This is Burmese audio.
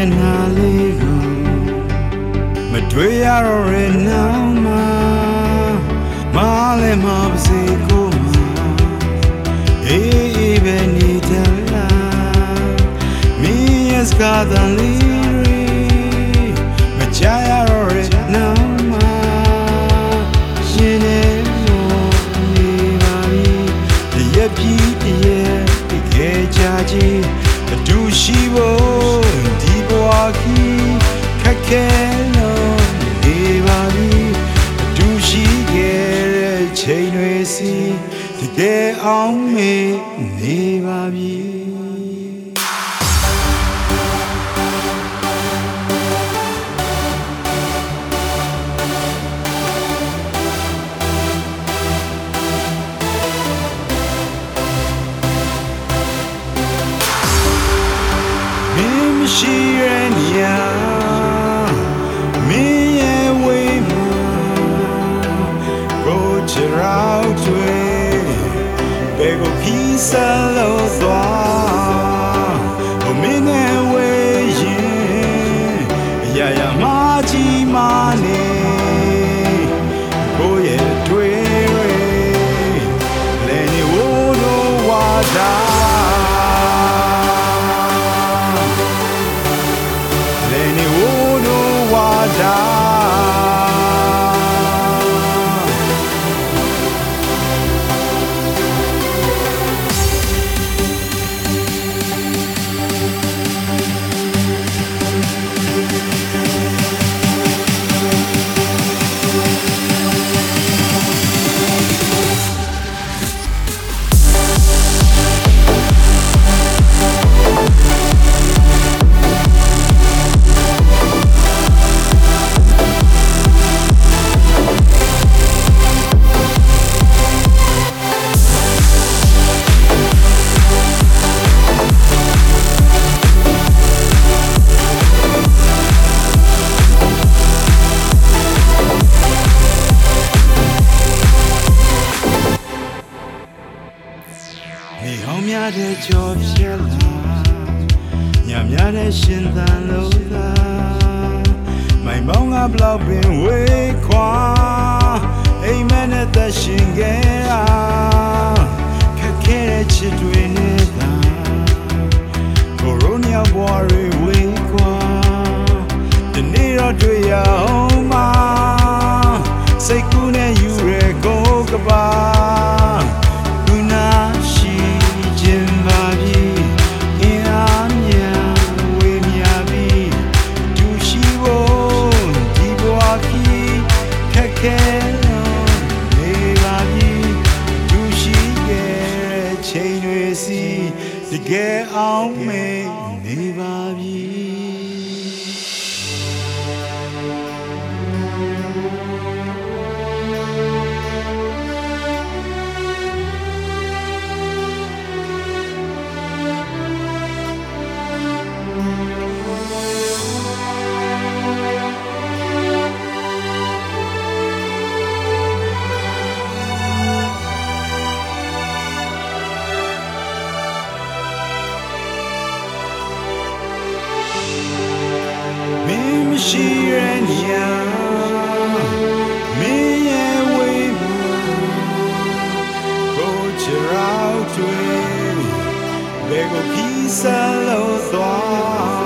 မျက်နှာလေးကိုမတွေ့ရတော့ရနောက်မှာမလည်းမပါစေကိုမအေးအေးပဲနေတယ်လားမင်းရဲ့စကားတန်လေးမချရတော့ရနောက်မှာရှင်နေလို့နေပါပြီတရက်ပြီးတရက်တကယ်ချာကြီးအတူရှိဖို့ဒီဘဝကြီး ခက်ခဲလို့နေပါပြီအတူရှိခဲ့တဲ့ချိန်တွေစီတကယ်အောင်မေနေပါပြီမင်းမရှိတဲ့နေရာ ကို Ni ဟောင်းများတဲ့ကြောပြက်လာညများတဲ့ရှင်သန်လို့သာမိုင်မောင်းကဘလောက်ပင်ဝေးခွာအိမ်မက်နဲ့သက်ရှင်ခဲ့တာခက်ခဲတဲ့ချစ်တွေနဲ့သာကိုရိုနာဘွားတွေဝေးခွာဒီနေ့တော့တွေ့ရ ချိန်တွေစီတကယ်အောင်မေနေပါပြီ 追，别够披散了花。